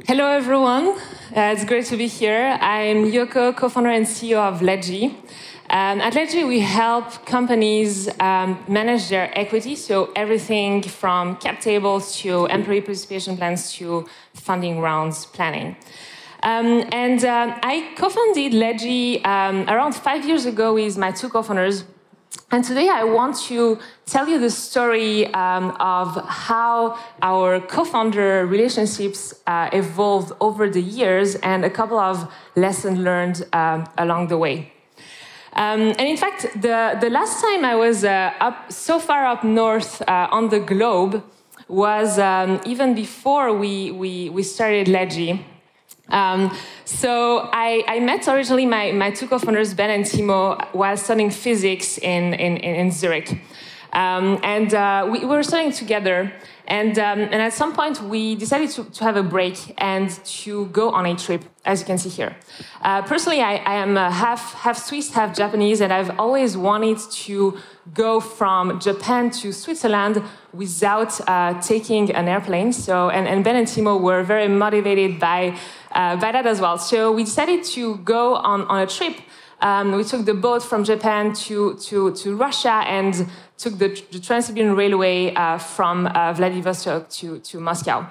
Hello, everyone. Uh, it's great to be here. I'm Yoko, co-founder and CEO of Ledgy. Um, at Ledgy, we help companies um, manage their equity, so everything from cap tables to employee participation plans to funding rounds planning. Um, and uh, I co-founded Ledgy um, around five years ago with my two co-founders, and today I want to tell you the story um, of how our co founder relationships uh, evolved over the years and a couple of lessons learned um, along the way. Um, and in fact, the, the last time I was uh, up so far up north uh, on the globe was um, even before we, we, we started Ledgy. Um, so I, I, met originally my, my two co-founders, Ben and Timo, while studying physics in, in, in Zurich. Um, and uh, we, we, were studying together. And, um, and at some point, we decided to, to, have a break and to go on a trip, as you can see here. Uh, personally, I, I am uh, half, half Swiss, half Japanese, and I've always wanted to go from Japan to Switzerland without uh, taking an airplane. So, and, and Ben and Timo were very motivated by uh, by that as well. So we decided to go on, on a trip. Um, we took the boat from Japan to, to, to Russia and took the, the Trans-Siberian Railway uh, from uh, Vladivostok to, to Moscow.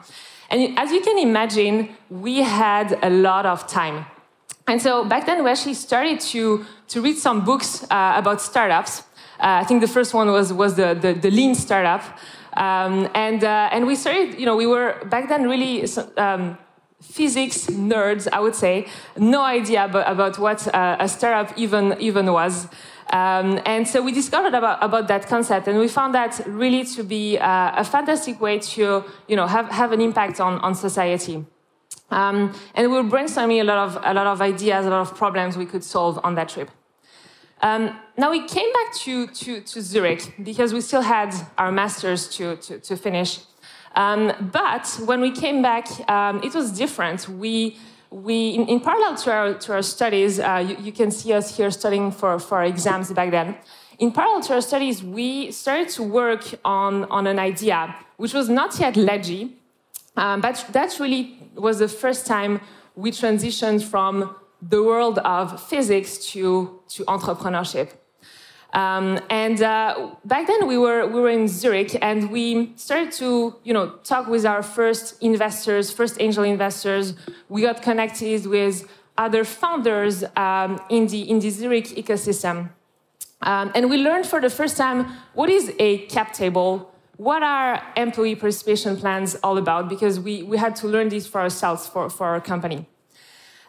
And as you can imagine, we had a lot of time. And so back then, we actually started to, to read some books uh, about startups. Uh, I think the first one was, was the, the, the lean startup. Um, and, uh, and we started, you know, we were back then really um, physics nerds, I would say, no idea about, what uh, a startup even, even was. Um, and so we discovered about, about that concept, and we found that really to be uh, a fantastic way to you know, have, have an impact on, on society. Um, and we were brainstorming a lot, of, a lot of ideas, a lot of problems we could solve on that trip. Um, now we came back to, to, to, Zurich because we still had our masters to, to, to finish. Um, but when we came back, um, it was different. We, we in, in, parallel to our, to our studies, uh, you, you, can see us here studying for, for exams back then. In parallel to our studies, we started to work on, on an idea, which was not yet Ledgy, um, but that really was the first time we transitioned from the world of physics to, to entrepreneurship. Um, and uh, back then we were we were in Zurich, and we started to you know talk with our first investors, first angel investors. We got connected with other founders um, in the in the Zurich ecosystem, um, and we learned for the first time what is a cap table. What are employee participation plans all about? Because we, we had to learn this for ourselves, for, for our company.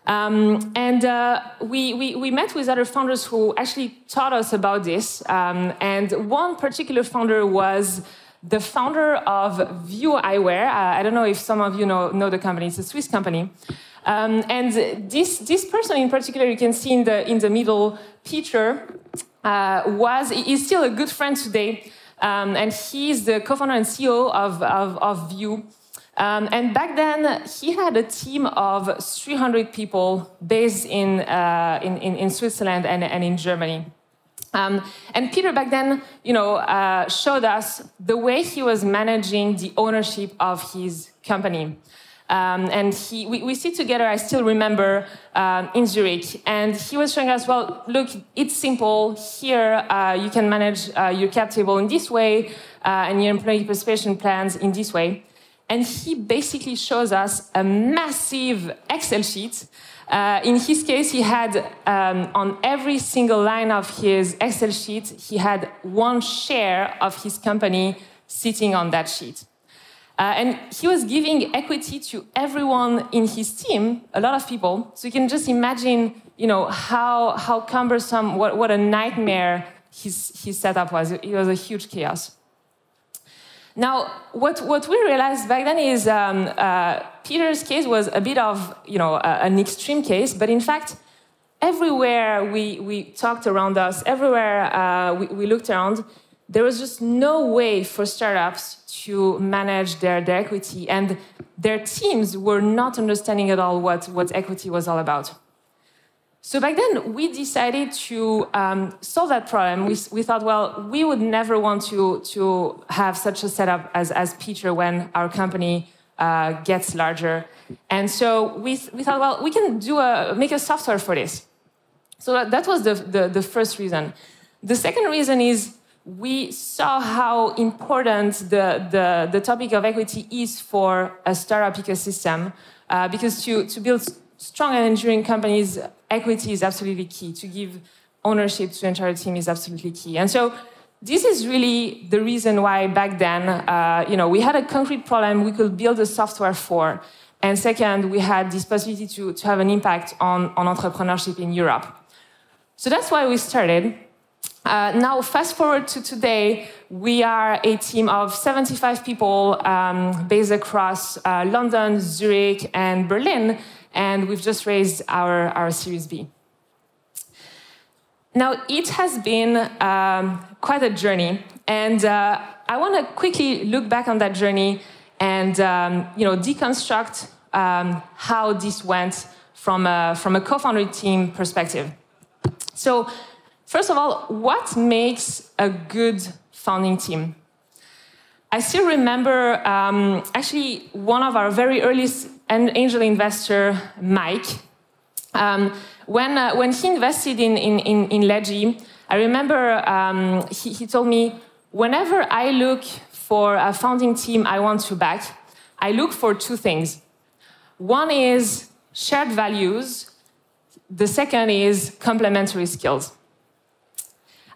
Um, and uh, we, we, we, met with other founders who actually taught us about this. Um, and one particular founder was the founder of VIU Eyewear. Uh, I don't know if some of you know, know the company, it's a Swiss company. Um, and this, this person in particular, you can see in the, in the middle picture, uh, was, is still a good friend today. Um, and he's the co founder and CEO of, of, of VIU. Um, and back then, he had a team of 300 people based in, uh, in, in, in, Switzerland and, and in Germany. Um, and Peter back then, you know, uh, showed us the way he was managing the ownership of his company. Um, and he, we, we sit together, I still remember, um, in Zurich. And he was showing us, well, look, it's simple. Here, uh, you can manage uh, your cap table in this way uh, and your employee participation plans in this way. And he basically shows us a massive Excel sheet. Uh, in his case, he had um, on every single line of his Excel sheet, he had one share of his company sitting on that sheet. Uh, and he was giving equity to everyone in his team, a lot of people. So you can just imagine, you know, how, how cumbersome, what, what a nightmare his, his setup was. It was a huge chaos. Now, what, what we realized back then is um, uh, Peter's case was a bit of, you know, uh, an extreme case, but in fact, everywhere we, we talked around us, everywhere uh, we, we, looked around, there was just no way for startups to manage their, their equity, and their teams were not understanding at all what, what equity was all about. So back then, we decided to um, solve that problem. We, we, thought, well, we would never want to, to have such a setup as, as Peter when our company uh, gets larger. And so we, we thought, well, we can do a, make a software for this. So that, that was the, the, the first reason. The second reason is we saw how important the, the, the topic of equity is for a startup ecosystem. Uh, because to, to build strong and enduring companies, equity is absolutely key. To give ownership to the entire team is absolutely key. And so this is really the reason why back then, uh, you know, we had a concrete problem we could build a software for. And second, we had this possibility to, to have an impact on, on entrepreneurship in Europe. So that's why we started. Uh, now, fast forward to today, we are a team of 75 people um, based across uh, London, Zurich, and Berlin, and we've just raised our, our Series B. Now, it has been um, quite a journey, and uh, I want to quickly look back on that journey and um, you know deconstruct um, how this went from a, from a co-founder team perspective. So, first of all, what makes a good founding team? I still remember um, actually one of our very earliest angel investor, Mike. Um, when, uh, when he invested in, in, in, in Ledgy, I remember um, he, he told me, whenever I look for a founding team I want to back, I look for two things. One is shared values, the second is complementary skills.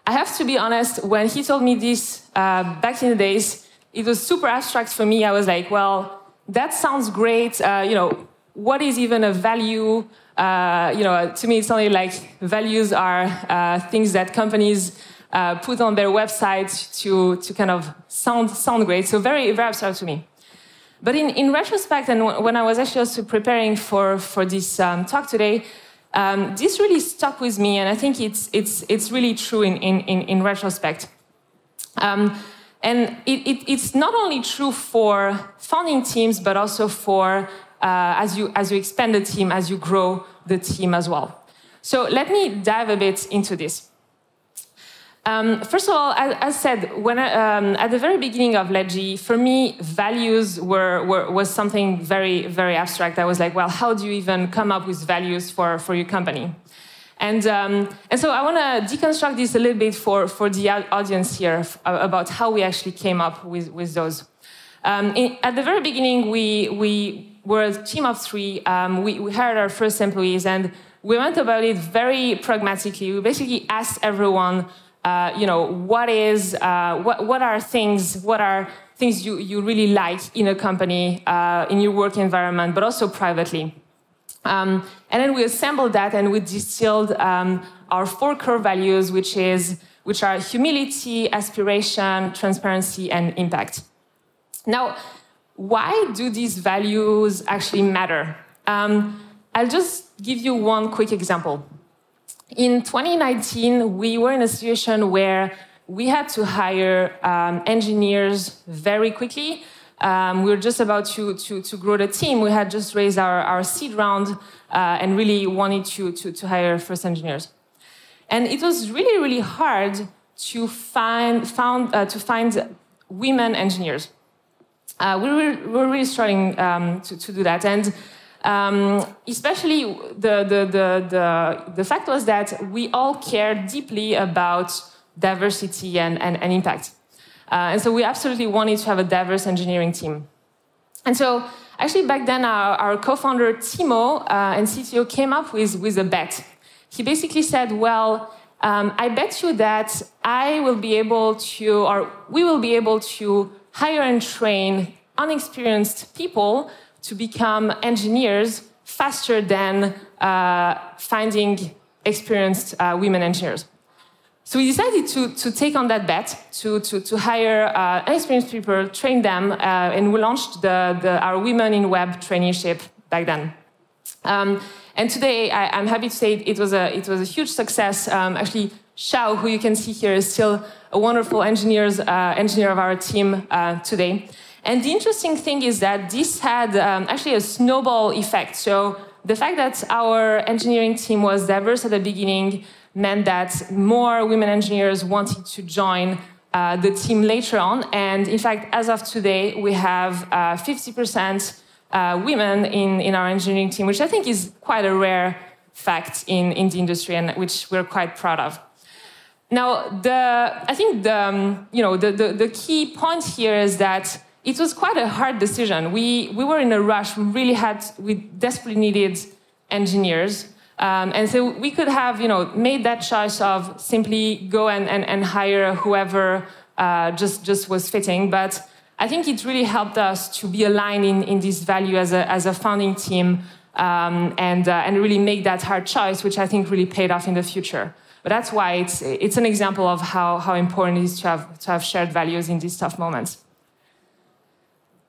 I have to be honest, when he told me this uh, back in the days, it was super abstract for me. I was like, well, that sounds great. Uh, you know, what is even a value? Uh, you know, to me, it's only like values are uh, things that companies uh, put on their website to, to kind of sound, sound great. So very, very abstract to me. But in, in retrospect, and when I was actually also preparing for, for this um, talk today, um, this really stuck with me, and I think it's, it's, it's really true in, in, in, in retrospect. Um, and it, it, it's not only true for founding teams, but also for uh, as, you, as you expand the team, as you grow the team as well. So let me dive a bit into this. Um, first of all, as, as said, when I, um, at the very beginning of Ledgy, for me, values were, were, was something very, very abstract. I was like, well, how do you even come up with values for, for your company? And, um, and so I want to deconstruct this a little bit for, for the audience here about how we actually came up with, with those. Um, in, at the very beginning, we, we we're a team of three. Um, we, we hired our first employees and we went about it very pragmatically. We basically asked everyone, uh, you know, what is, uh, what, what are things, what are things you, you really like in a company, uh, in your work environment, but also privately. Um, and then we assembled that and we distilled um, our four core values, which is which are humility, aspiration, transparency, and impact. Now, why do these values actually matter? Um, I'll just give you one quick example. In 2019, we were in a situation where we had to hire um, engineers very quickly. Um, we were just about to, to, to, grow the team. We had just raised our, our seed round uh, and really wanted to, to, to hire first engineers. And it was really, really hard to find, found, uh, to find women engineers uh, we, were, we were really struggling um, to, to do that. And um, especially the, the, the, the, the fact was that we all cared deeply about diversity and, and, and impact. Uh, and so we absolutely wanted to have a diverse engineering team. And so actually back then our, our co-founder Timo uh, and CTO came up with, with a bet. He basically said, well, um, I bet you that I will be able to, or we will be able to hire and train unexperienced people to become engineers faster than uh, finding experienced uh, women engineers. So we decided to, to take on that bet, to, to, to hire uh, experienced people, train them, uh, and we launched the, the, our Women in Web traineeship back then. Um, and today, I, am happy to say it was a, it was a huge success. Um, actually, Xiao, who you can see here, is still a wonderful engineers, uh, engineer of our team uh, today. And the interesting thing is that this had um, actually a snowball effect. So the fact that our engineering team was diverse at the beginning meant that more women engineers wanted to join uh, uh, the team later on. And in fact, as of today, we have uh, 50% uh, women in, in our engineering team, which I think is quite a rare fact in, in the industry and which we're quite proud of. Now, the, I think the, um, you know, the, the, the, key point here is that it was quite a hard decision. We, we were in a rush. We really had, we desperately needed engineers. Um, and so we could have, you know, made that choice of simply go and, and, and hire whoever uh, just, just was fitting. But I think it really helped us to be aligned in, in this value as a, as a founding team um, and, uh, and really make that hard choice, which I think really paid off in the future. But that's why it's, it's an example of how, how important it is to have, to have shared values in these tough moments.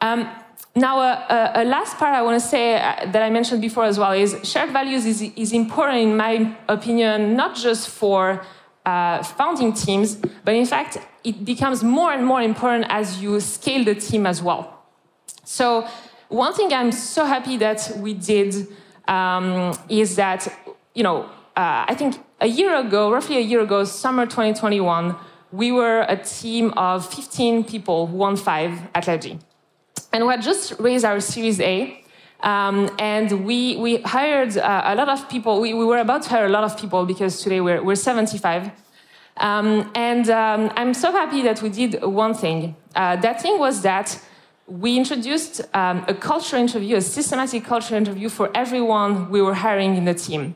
Um, now, uh, a last part I want to say uh, that I mentioned before as well is shared values is, is important, in my opinion, not just for uh, founding teams, but in fact, it becomes more and more important as you scale the team as well. So, one thing I'm so happy that we did um, is that, you know, uh, I think a year ago, roughly a year ago, summer 2021, we were a team of 15 people, one five at Ledgy. And we had just raised our Series A. Um, and we, we hired uh, a lot of people. We, we, were about to hire a lot of people because today we're, we're 75. Um, and um, I'm so happy that we did one thing. Uh, that thing was that we introduced um, a culture interview, a systematic culture interview for everyone we were hiring in the team.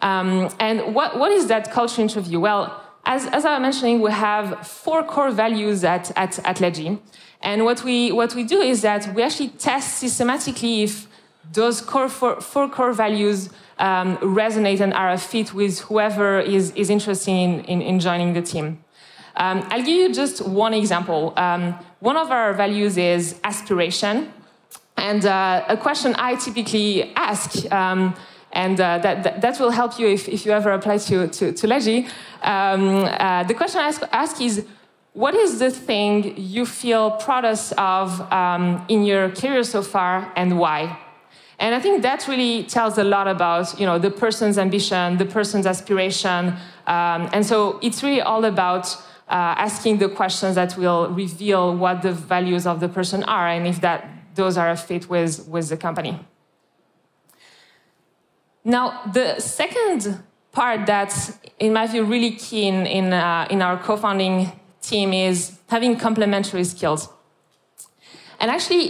Um, and what, what is that culture interview? Well, as, as I was mentioning, we have four core values at, at, at Ledgy. And what we, what we do is that we actually test systematically if those core four, four core values um, resonate and are a fit with whoever is, is interested in, in, in joining the team. Um, I'll give you just one example. Um, one of our values is aspiration. And uh, a question I typically ask, um, and uh, that, that, that, will help you if, if you ever apply to, to, to Ledgy. Um, uh, the question I ask, ask is what is the thing you feel proudest of um, in your career so far and why? And I think that really tells a lot about you know the person's ambition, the person's aspiration, um, and so it's really all about uh, asking the questions that will reveal what the values of the person are and if that those are a fit with with the company. Now the second part that's in my view really key in in, uh, in our co-founding team is having complementary skills. And actually,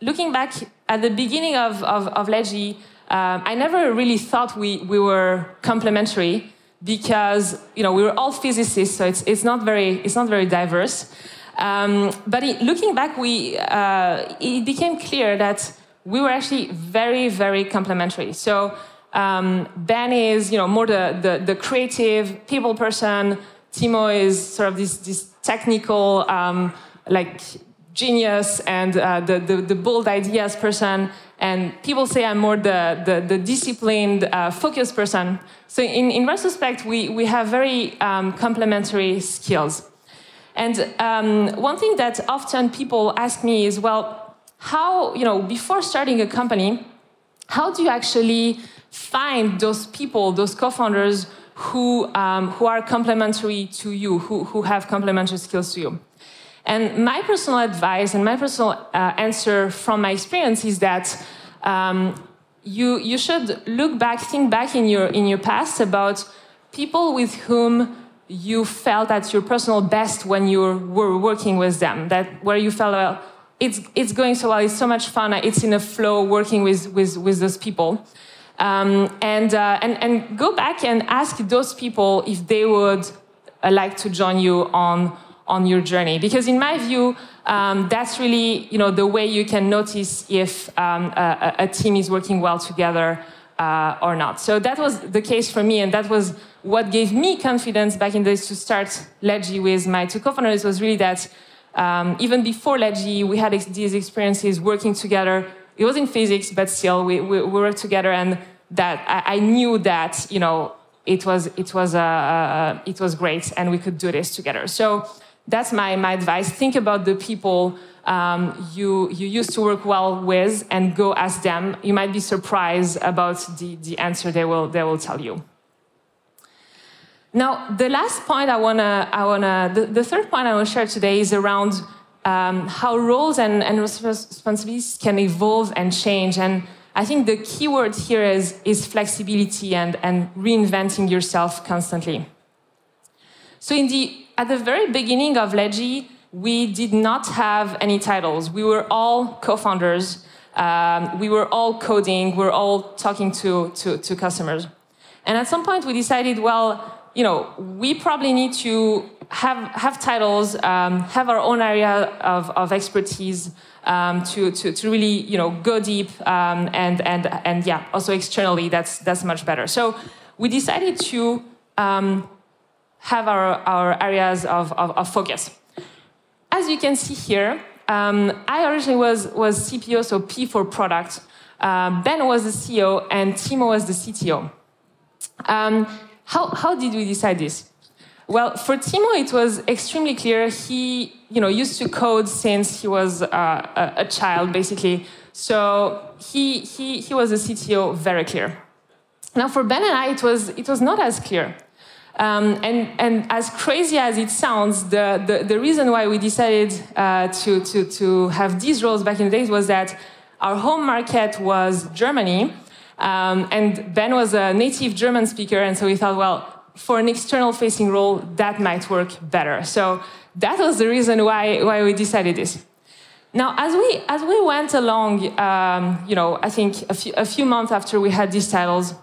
looking back at the beginning of, of, of Ledgy, um, I never really thought we, we were complementary because you know we were all physicists, so it's, it's not very it's not very diverse. Um, but it, looking back, we uh, it became clear that we were actually very very complementary. So um, Ben is you know more the, the, the creative people person. Timo is sort of this, this technical, um, like genius and uh, the, the, the, bold ideas person. And people say I'm more the, the, the disciplined, uh, focused person. So in, in retrospect, we, we have very um, complementary skills. And um, one thing that often people ask me is, well, how, you know, before starting a company, how do you actually find those people, those co-founders who, um, who are complementary to you, who, who have complementary skills to you. And my personal advice and my personal uh, answer from my experience is that um, you, you should look back, think back in your, in your past about people with whom you felt at your personal best when you were working with them, that where you felt, well, it's, it's going so well, it's so much fun, it's in a flow working with, with, with those people. Um, and, uh, and, and go back and ask those people if they would uh, like to join you on, on your journey. Because in my view, um, that's really you know, the way you can notice if um, a, a, team is working well together uh, or not. So that was the case for me, and that was what gave me confidence back in the days to start Ledgy with my two co-founders was really that um, even before Ledgy, we had ex- these experiences working together it was in physics, but still we, we, we worked together, and that I, I, knew that you know it was it was uh, uh, it was great, and we could do this together. So that's my my advice. Think about the people um, you you used to work well with, and go ask them. You might be surprised about the the answer they will they will tell you. Now, the last point I wanna, I wanna, the, the third point I wanna share today is around um, how roles and, and responsibilities can evolve and change. And I think the key word here is, is flexibility and, and reinventing yourself constantly. So, in the, at the very beginning of Ledgy, we did not have any titles. We were all co founders. Um, we were all coding. We were all talking to, to, to customers. And at some point, we decided, well, you know, we probably need to have, have titles, um, have our own area of, of expertise um, to, to, to really, you know, go deep um, and, and, and yeah, also externally, that's, that's much better. So we decided to um, have our, our areas of, of, of, focus. As you can see here, um, I originally was, was CPO, so P for product. Uh, ben was the CEO and Timo was the CTO. Um, how, how did we decide this? Well, for Timo, it was extremely clear. He, you know, used to code since he was uh, a, a, child, basically. So he, he, he was a CTO, very clear. Now, for Ben and I, it was, it was not as clear. Um, and, and as crazy as it sounds, the, the, the reason why we decided uh, to, to, to have these roles back in the days was that our home market was Germany. Um, and Ben was a native German speaker, and so we thought, well, for an external facing role, that might work better. So that was the reason why, why we decided this. Now, as we, as we went along, um, you know, I think a few, a few months after we had these titles,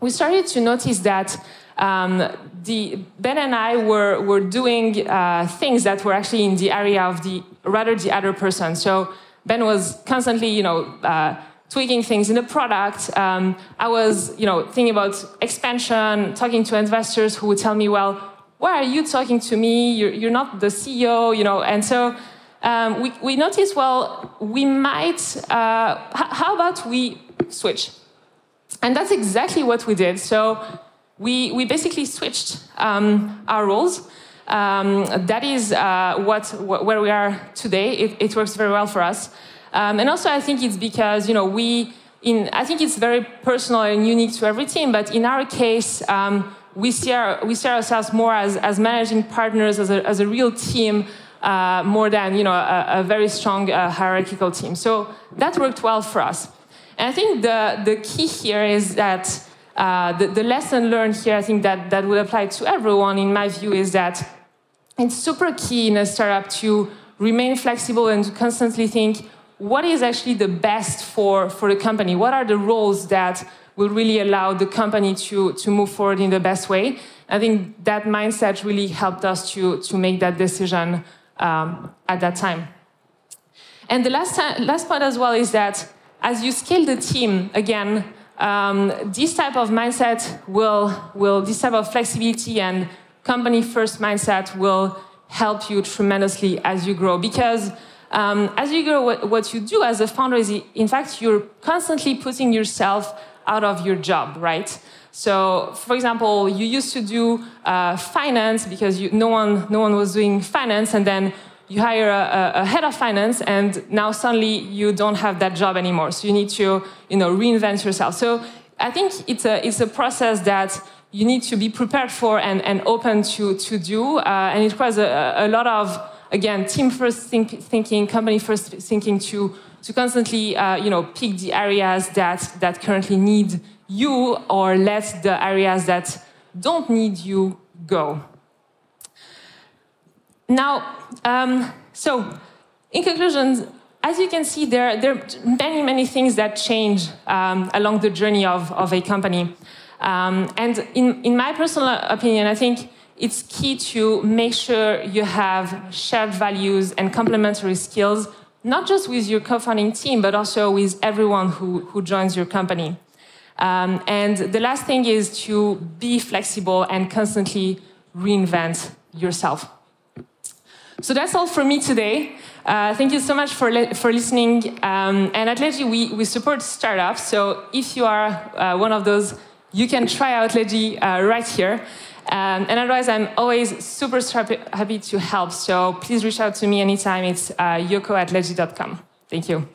we started to notice that um, the, Ben and I were, were doing uh, things that were actually in the area of the rather the other person. So Ben was constantly, you know, uh, tweaking things in the product. Um, I was, you know, thinking about expansion, talking to investors who would tell me, well, why are you talking to me? You're, you're not the CEO, you know. And so um, we, we noticed, well, we might, uh, how about we switch? And that's exactly what we did. So we, we basically switched um, our roles. Um, that is uh, what, where we are today. It, it works very well for us. Um, and also, I think it's because you know we. In, I think it's very personal and unique to every team, but in our case, um, we, see our, we see ourselves more as, as managing partners, as a, as a real team, uh, more than you know, a, a very strong uh, hierarchical team. So that worked well for us. And I think the, the key here is that uh, the, the lesson learned here, I think that, that would apply to everyone, in my view, is that it's super key in a startup to remain flexible and to constantly think what is actually the best for, for the company? What are the roles that will really allow the company to, to move forward in the best way? I think that mindset really helped us to, to make that decision um, at that time. And the last, time, last point as well is that as you scale the team, again, um, this type of mindset will, will, this type of flexibility and company first mindset will help you tremendously as you grow because um, as you grow, what, what you do as a founder is, in fact, you're constantly putting yourself out of your job, right? So, for example, you used to do uh, finance because you, no one no one was doing finance, and then you hire a, a, head of finance, and now suddenly you don't have that job anymore. So you need to you know reinvent yourself. So I think it's a it's a process that you need to be prepared for and, and open to to do, uh, and it requires a, a lot of again, team first think, thinking, company first thinking to, to constantly, uh, you know, pick the areas that, that currently need you or let the areas that don't need you go. Now, um, so in conclusion, as you can see, there, there are many, many things that change um, along the journey of, of a company. Um, and in, in my personal opinion, I think it's key to make sure you have shared values and complementary skills, not just with your co founding team, but also with everyone who, who joins your company. Um, and the last thing is to be flexible and constantly reinvent yourself. So that's all for me today. Uh, thank you so much for, for listening. Um, and at Ledgy, we, we support startups. So if you are uh, one of those, you can try out Ledgy uh, right here. Um, and otherwise, I'm always super happy to help. So please reach out to me anytime. It's uh, yoko at ledgy.com. Thank you.